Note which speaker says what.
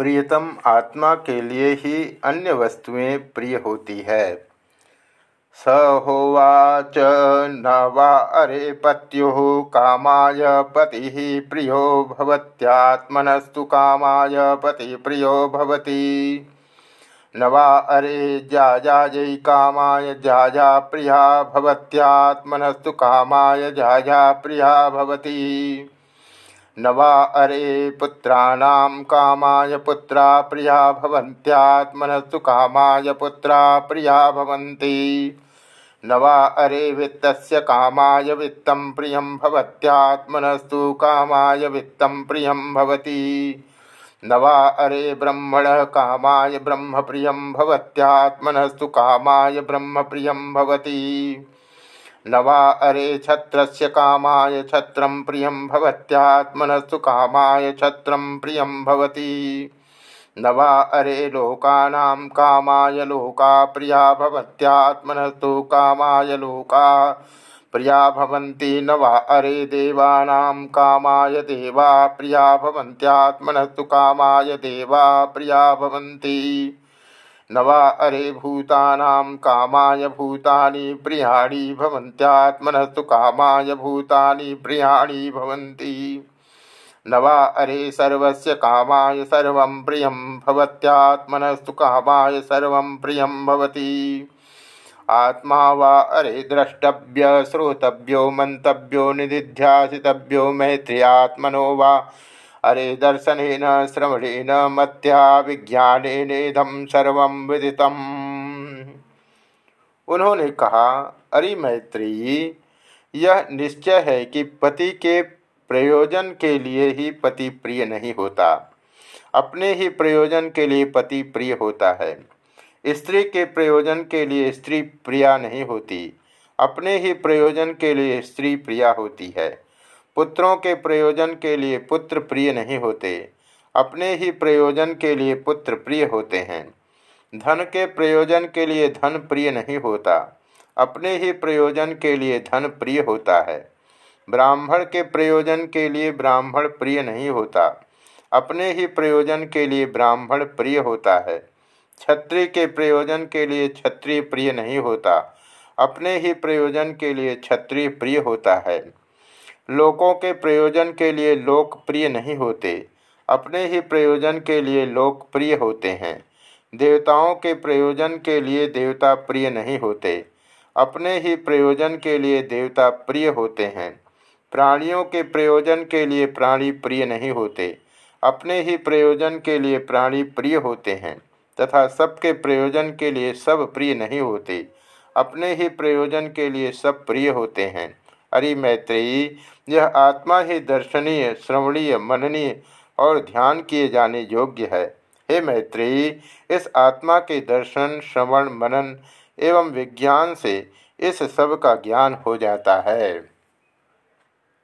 Speaker 1: प्रियतम आत्मा के लिए ही अन्य वस्तुएँ प्रिय होती है। स होवाच न वा अरे पत्यु कामाय पति प्रियो भवत्यात्मनस्तु कामाय पति प्रियो भवति। न वा अरे जाजाजयी कामाय जाजा प्रिया भवत्यात्मनस्तु कामाय जाजा प्रिया भवति। न वा अरे पुत्राणां कामाय पुत्रा प्रिया भवन्त्यात्मनस्तु कामाय पुत्रा प्रिया भवन्ति। न वा अरे वित्तस्य कामाय वित्तं प्रियं भवत्यात्मनस्तु कामाय वित्तं प्रियं भवति। न वा अरे ब्रह्मणः कामाय ब्रह्मप्रियं भवत्यात्मनस्तु कामाय ब्रह्मप्रियं भवति। न वा अरे छत्र कामाय छत्र प्रिय भवत्यात्मनस्तु कामाय छत्र प्रिय भवति। न वा अरे लोकानां कामाय लोका प्रिया भवत्यात्मनस्तु कामाय लोका प्रिया भवन्ति। न वा अरे देवानां कामाय देवा प्रिया भवन्त्यात्मनस्तु कामाय देवा प्रिया भवन्ति। न वा अरे भूतानां कामाय भूतानि प्रियाणि भवन्त्यात्मनस्तु कामाय भूतानि प्रियाणि भवन्ति। न वा अरे सर्वस्य कामाय सर्वं प्रियं भवत्यात्मनस्तु कामाय सर्वं प्रियं भवति। आत्मा वा अरे द्रष्टव्य, श्रोतव्यो मंतव्यो निधिध्यासितव्यो मैत्रियात्मनो वा अरे दर्शन श्रवणेन मत्या विज्ञानेदम सर्व विदितम। उन्होंने कहा, अरे मैत्री, यह निश्चय है कि पति के प्रयोजन के लिए ही पति प्रिय नहीं होता। अपने ही प्रयोजन के लिए पति प्रिय होता है। स्त्री के प्रयोजन के लिए स्त्री प्रिया नहीं होती। अपने ही प्रयोजन के लिए स्त्री प्रिया होती है। पुत्रों के प्रयोजन के लिए पुत्र प्रिय नहीं होते, अपने ही प्रयोजन के लिए पुत्र प्रिय होते हैं। धन के प्रयोजन के लिए धन प्रिय नहीं होता, अपने ही प्रयोजन के लिए धन प्रिय होता है। ब्राह्मण के प्रयोजन के लिए ब्राह्मण प्रिय नहीं होता, अपने ही प्रयोजन के लिए ब्राह्मण प्रिय होता है। क्षत्रिय के प्रयोजन के लिए क्षत्रिय प्रिय नहीं होता, अपने ही प्रयोजन के लिए क्षत्रिय प्रिय होता है। लोकों के प्रयोजन के लिए लोक प्रिय नहीं होते। अपने ही प्रयोजन के लिए लोक प्रिय होते हैं। देवताओं के प्रयोजन के लिए देवता प्रिय नहीं होते। अपने ही प्रयोजन के लिए देवता प्रिय होते हैं। प्राणियों के प्रयोजन के लिए प्राणी प्रिय नहीं होते। अपने ही प्रयोजन के लिए प्राणी प्रिय होते हैं, तथा सबके प्रयोजन के लिए सब प्रिय नहीं होते। अपने ही प्रयोजन के लिए सब प्रिय होते हैं। अरे मैत्रेयी यह आत्मा ही दर्शनीय, श्रवणीय, मननीय और ध्यान किए जाने योग्य है। हे मैत्रेयी, इस आत्मा के दर्शन, श्रवण, मनन एवं विज्ञान से इस सब का ज्ञान हो जाता है।